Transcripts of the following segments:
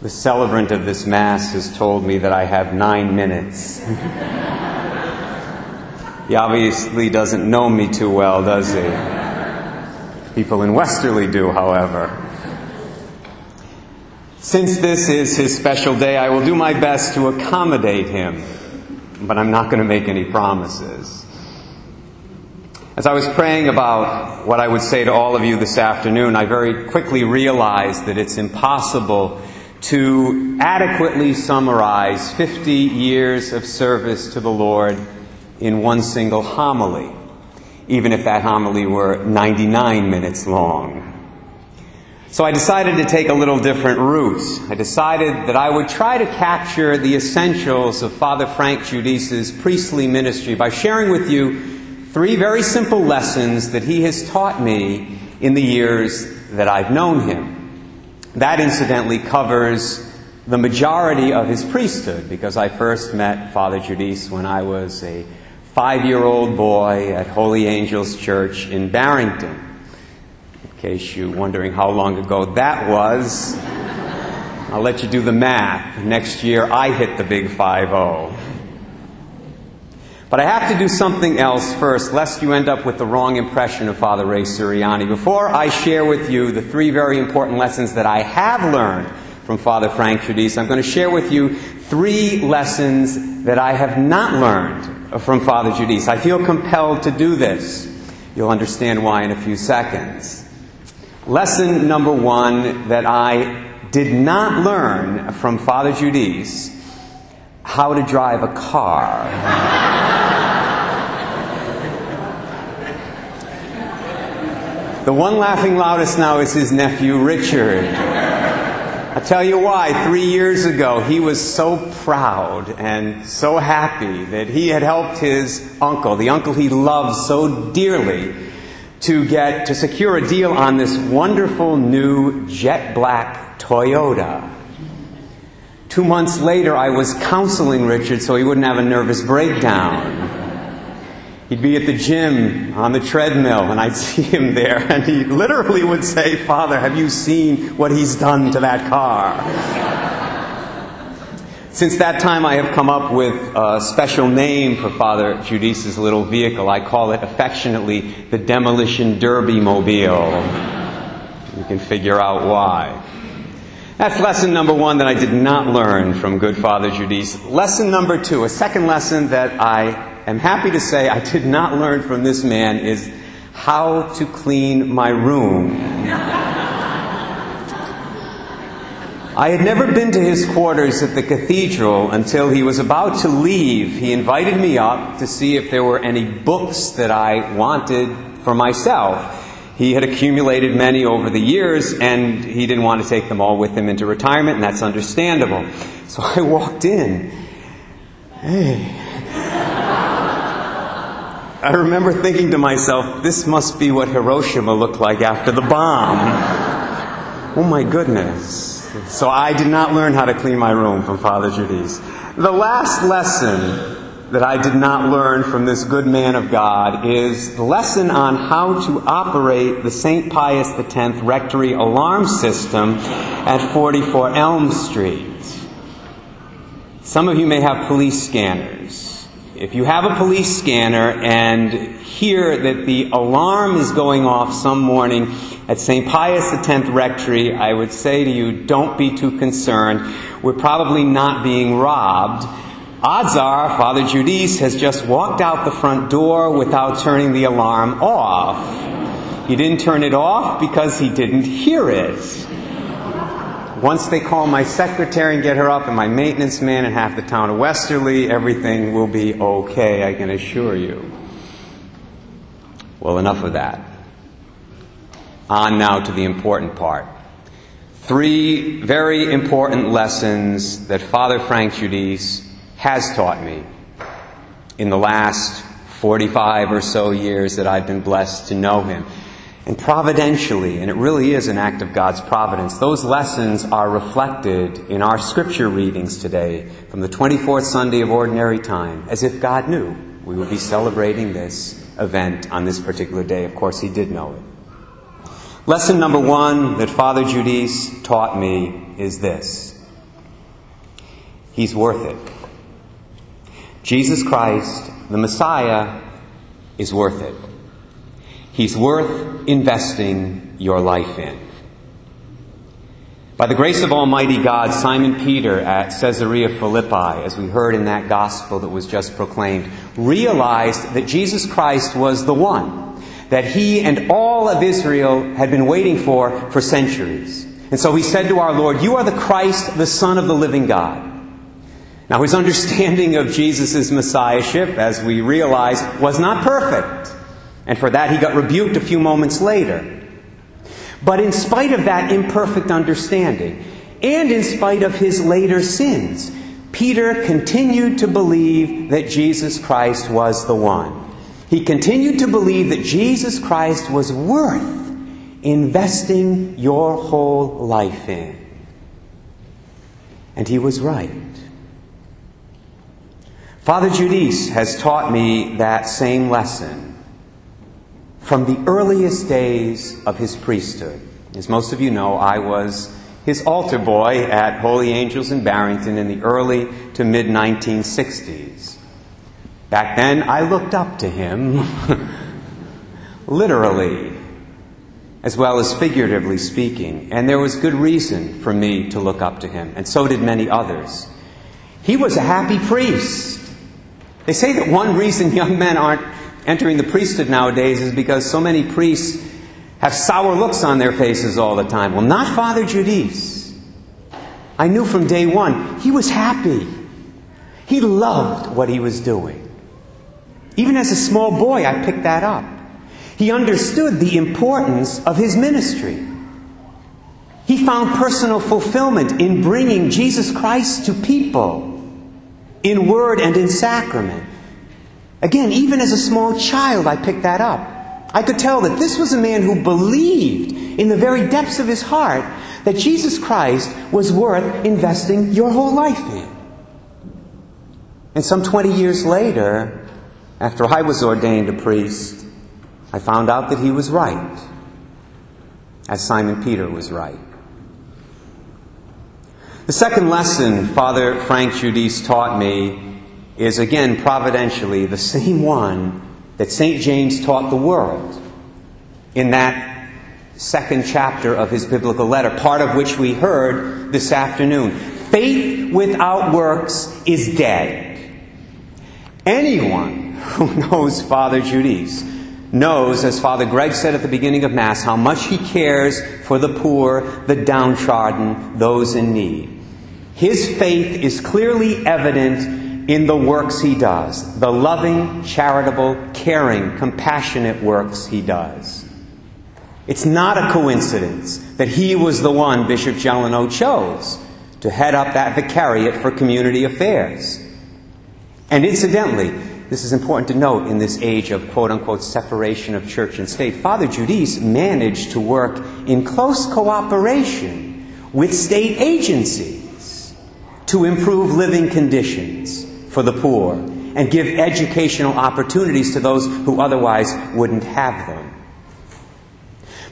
The celebrant of this Mass has told me that I have nine minutes. he obviously doesn't know me too well, does he? People in Westerly do, however. Since this is his special day, I will do my best to accommodate him, but I'm not going to make any promises. As I was praying about what I would say to all of you this afternoon, I very quickly realized that it's impossible to adequately summarize 50 years of service to the Lord in one single homily, even if that homily were 99 minutes long. So I decided to take a little different route. I decided that I would try to capture the essentials of Father Frank Giudice's priestly ministry by sharing with you three very simple lessons that he has taught me in the years that I've known him. That, incidentally, covers the majority of his priesthood because I first met Father Giudice when I was a five year old boy at Holy Angels Church in Barrington. In case you're wondering how long ago that was, I'll let you do the math. Next year, I hit the big 5 0. But I have to do something else first, lest you end up with the wrong impression of Father Ray Suriani. Before I share with you the three very important lessons that I have learned from Father Frank Giudice, I'm going to share with you three lessons that I have not learned from Father Giudice. I feel compelled to do this. You'll understand why in a few seconds. Lesson number one that I did not learn from Father Giudice how to drive a car. The one laughing loudest now is his nephew Richard. I tell you why. Three years ago, he was so proud and so happy that he had helped his uncle, the uncle he loved so dearly, to get to secure a deal on this wonderful new jet black Toyota. Two months later, I was counseling Richard so he wouldn't have a nervous breakdown. He'd be at the gym on the treadmill, and I'd see him there, and he literally would say, Father, have you seen what he's done to that car? Since that time, I have come up with a special name for Father Giudice's little vehicle. I call it affectionately the Demolition Derby Mobile. You can figure out why. That's lesson number one that I did not learn from good Father Giudice. Lesson number two, a second lesson that I am happy to say I did not learn from this man is how to clean my room. I had never been to his quarters at the cathedral until he was about to leave. He invited me up to see if there were any books that I wanted for myself. He had accumulated many over the years, and he didn't want to take them all with him into retirement, and that's understandable. So I walked in. Hey, I remember thinking to myself, this must be what Hiroshima looked like after the bomb. Oh my goodness. So I did not learn how to clean my room from Father Giudice. The last lesson that I did not learn from this good man of God is the lesson on how to operate the St. Pius X Rectory alarm system at 44 Elm Street. Some of you may have police scanners. If you have a police scanner and hear that the alarm is going off some morning at St. Pius X Rectory, I would say to you, don't be too concerned. We're probably not being robbed. Odds are Father Giudice has just walked out the front door without turning the alarm off. He didn't turn it off because he didn't hear it. Once they call my secretary and get her up, and my maintenance man and half the town of Westerly, everything will be okay, I can assure you. Well, enough of that. On now to the important part. Three very important lessons that Father Frank Giudice has taught me in the last 45 or so years that I've been blessed to know him. And providentially, and it really is an act of God's providence, those lessons are reflected in our scripture readings today from the 24th Sunday of Ordinary Time, as if God knew we would be celebrating this event on this particular day. Of course, He did know it. Lesson number one that Father Giudice taught me is this He's worth it. Jesus Christ, the Messiah, is worth it. He's worth investing your life in. By the grace of Almighty God, Simon Peter at Caesarea Philippi, as we heard in that gospel that was just proclaimed, realized that Jesus Christ was the one that he and all of Israel had been waiting for for centuries. And so he said to our Lord, You are the Christ, the Son of the living God. Now, his understanding of Jesus' messiahship, as we realize, was not perfect. And for that, he got rebuked a few moments later. But in spite of that imperfect understanding, and in spite of his later sins, Peter continued to believe that Jesus Christ was the one. He continued to believe that Jesus Christ was worth investing your whole life in. And he was right. Father Giudice has taught me that same lesson from the earliest days of his priesthood. As most of you know, I was his altar boy at Holy Angels in Barrington in the early to mid 1960s. Back then, I looked up to him, literally, as well as figuratively speaking, and there was good reason for me to look up to him, and so did many others. He was a happy priest. They say that one reason young men aren't entering the priesthood nowadays is because so many priests have sour looks on their faces all the time. Well, not Father Giudice. I knew from day one he was happy. He loved what he was doing. Even as a small boy, I picked that up. He understood the importance of his ministry. He found personal fulfillment in bringing Jesus Christ to people in word and in sacrament. Again, even as a small child, I picked that up. I could tell that this was a man who believed in the very depths of his heart that Jesus Christ was worth investing your whole life in. And some 20 years later, after I was ordained a priest, I found out that he was right, as Simon Peter was right. The second lesson Father Frank Giudice taught me is again providentially the same one that St. James taught the world in that second chapter of his biblical letter, part of which we heard this afternoon. Faith without works is dead. Anyone who knows Father Giudice knows, as Father Greg said at the beginning of Mass, how much he cares for the poor, the downtrodden, those in need. His faith is clearly evident in the works he does, the loving, charitable, caring, compassionate works he does. It's not a coincidence that he was the one Bishop Gelineau chose to head up that vicariate for community affairs. And incidentally, this is important to note in this age of quote unquote separation of church and state. Father Giudice managed to work in close cooperation with state agencies to improve living conditions for the poor and give educational opportunities to those who otherwise wouldn't have them.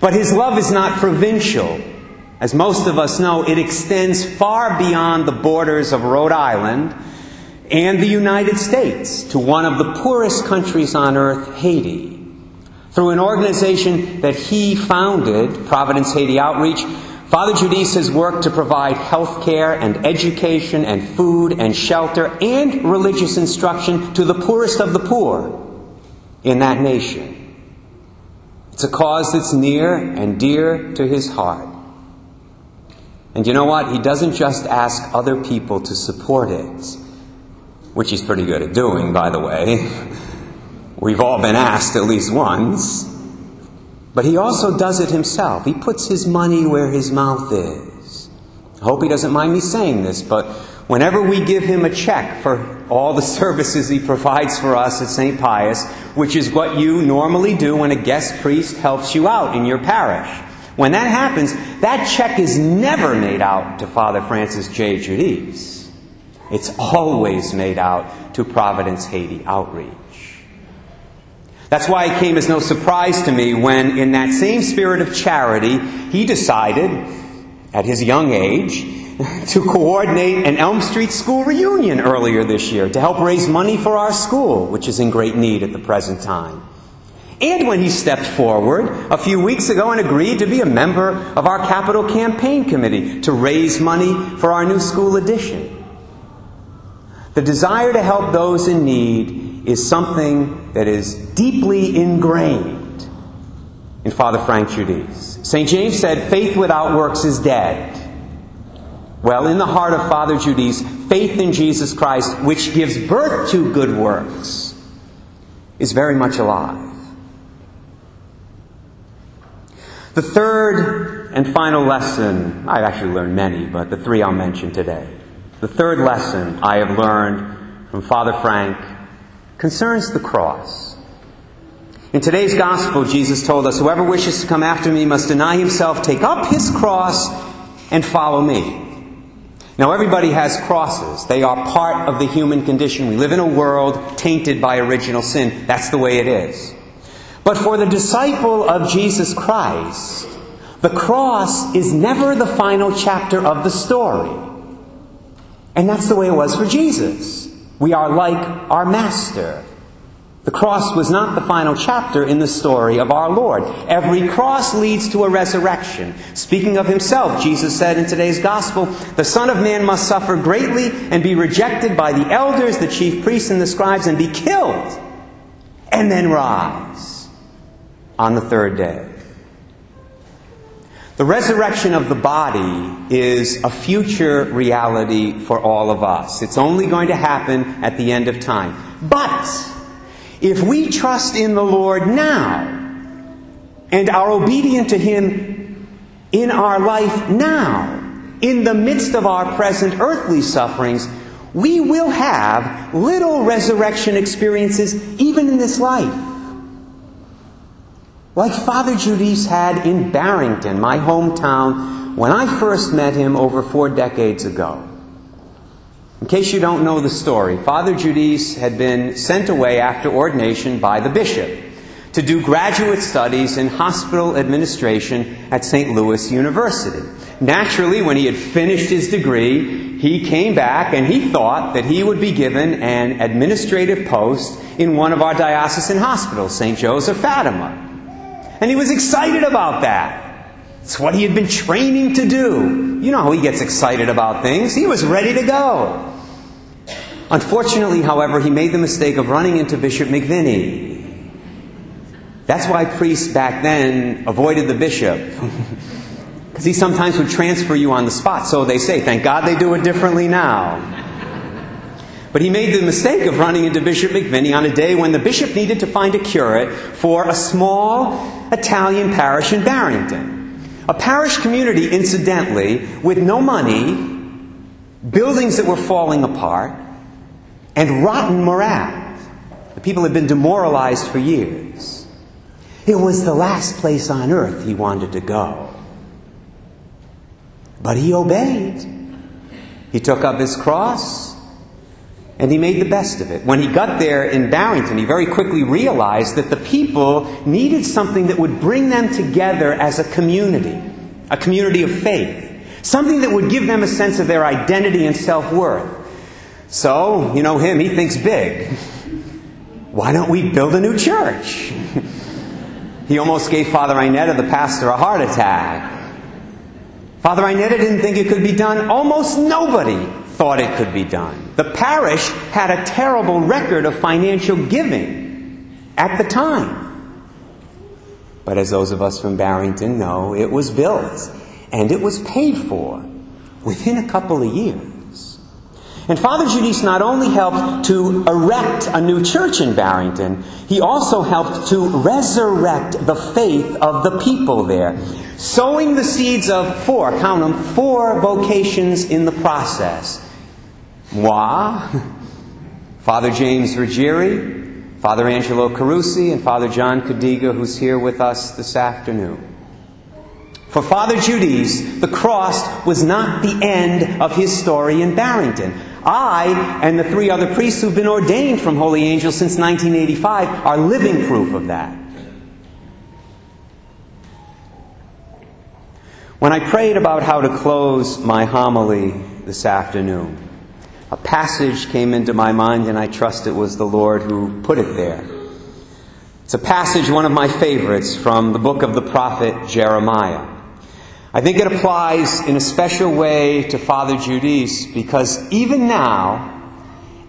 But his love is not provincial. As most of us know, it extends far beyond the borders of Rhode Island and the United States to one of the poorest countries on earth, Haiti. Through an organization that he founded, Providence Haiti Outreach, Father Giudice has worked to provide health care and education and food and shelter and religious instruction to the poorest of the poor in that nation. It's a cause that's near and dear to his heart. And you know what? He doesn't just ask other people to support it, which he's pretty good at doing, by the way. We've all been asked at least once. But he also does it himself. He puts his money where his mouth is. I hope he doesn't mind me saying this, but whenever we give him a check for all the services he provides for us at St. Pius, which is what you normally do when a guest priest helps you out in your parish, when that happens, that check is never made out to Father Francis J. Giudice. It's always made out to Providence Haiti Outreach. That's why it came as no surprise to me when, in that same spirit of charity, he decided, at his young age, to coordinate an Elm Street school reunion earlier this year to help raise money for our school, which is in great need at the present time. And when he stepped forward a few weeks ago and agreed to be a member of our capital campaign committee to raise money for our new school addition. The desire to help those in need is something that is deeply ingrained in Father Frank Giudice. St. James said, faith without works is dead. Well, in the heart of Father Giudice, faith in Jesus Christ, which gives birth to good works, is very much alive. The third and final lesson, I've actually learned many, but the three I'll mention today. The third lesson I have learned from Father Frank concerns the cross. In today's gospel, Jesus told us, Whoever wishes to come after me must deny himself, take up his cross, and follow me. Now, everybody has crosses. They are part of the human condition. We live in a world tainted by original sin. That's the way it is. But for the disciple of Jesus Christ, the cross is never the final chapter of the story. And that's the way it was for Jesus. We are like our Master. The cross was not the final chapter in the story of our Lord. Every cross leads to a resurrection. Speaking of himself, Jesus said in today's gospel, The Son of Man must suffer greatly and be rejected by the elders, the chief priests, and the scribes, and be killed, and then rise on the third day. The resurrection of the body is a future reality for all of us. It's only going to happen at the end of time. But if we trust in the Lord now and are obedient to Him in our life now, in the midst of our present earthly sufferings, we will have little resurrection experiences even in this life like Father Giudice had in Barrington, my hometown, when I first met him over four decades ago. In case you don't know the story, Father Giudice had been sent away after ordination by the bishop to do graduate studies in hospital administration at St. Louis University. Naturally, when he had finished his degree, he came back and he thought that he would be given an administrative post in one of our diocesan hospitals, St. Joseph Fatima. And he was excited about that. It's what he had been training to do. You know how he gets excited about things. He was ready to go. Unfortunately, however, he made the mistake of running into Bishop McVinney. That's why priests back then avoided the bishop. Because he sometimes would transfer you on the spot, so they say. Thank God they do it differently now. But he made the mistake of running into Bishop McVinney on a day when the bishop needed to find a curate for a small Italian parish in Barrington. A parish community, incidentally, with no money, buildings that were falling apart, and rotten morale. The people had been demoralized for years. It was the last place on earth he wanted to go. But he obeyed. He took up his cross and he made the best of it. When he got there in Barrington, he very quickly realized that the people needed something that would bring them together as a community, a community of faith, something that would give them a sense of their identity and self worth. So, you know him, he thinks big. Why don't we build a new church? he almost gave Father Inetta, the pastor, a heart attack. Father Inetta didn't think it could be done. Almost nobody thought it could be done. The parish had a terrible record of financial giving at the time. But as those of us from Barrington know, it was built and it was paid for within a couple of years. And Father Giudice not only helped to erect a new church in Barrington, he also helped to resurrect the faith of the people there, sowing the seeds of four, count them, four vocations in the process moi, Father James Ruggieri, Father Angelo Carusi, and Father John Cadiga, who's here with us this afternoon. For Father Giudice, the cross was not the end of his story in Barrington. I and the three other priests who've been ordained from Holy Angel since 1985 are living proof of that. When I prayed about how to close my homily this afternoon, a passage came into my mind, and I trust it was the Lord who put it there. It's a passage, one of my favorites, from the book of the prophet Jeremiah. I think it applies in a special way to Father Giudice because even now,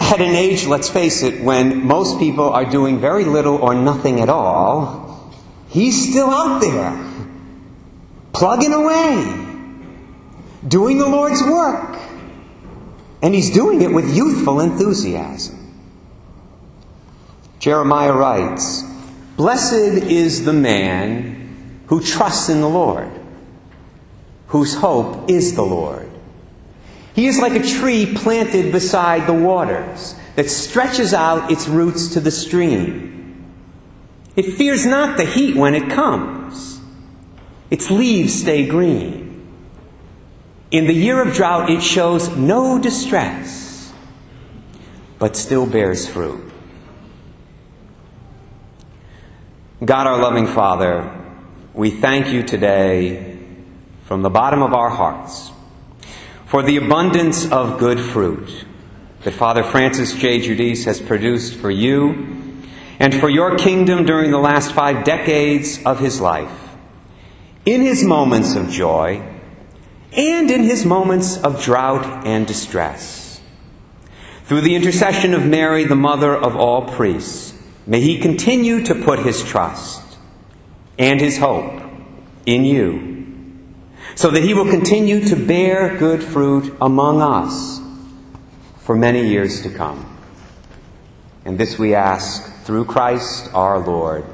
at an age, let's face it, when most people are doing very little or nothing at all, he's still out there, plugging away, doing the Lord's work. And he's doing it with youthful enthusiasm. Jeremiah writes Blessed is the man who trusts in the Lord, whose hope is the Lord. He is like a tree planted beside the waters that stretches out its roots to the stream. It fears not the heat when it comes, its leaves stay green. In the year of drought, it shows no distress, but still bears fruit. God, our loving Father, we thank you today from the bottom of our hearts for the abundance of good fruit that Father Francis J. Giudice has produced for you and for your kingdom during the last five decades of his life. In his moments of joy, and in his moments of drought and distress. Through the intercession of Mary, the mother of all priests, may he continue to put his trust and his hope in you, so that he will continue to bear good fruit among us for many years to come. And this we ask through Christ our Lord.